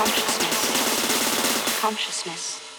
consciousness, consciousness.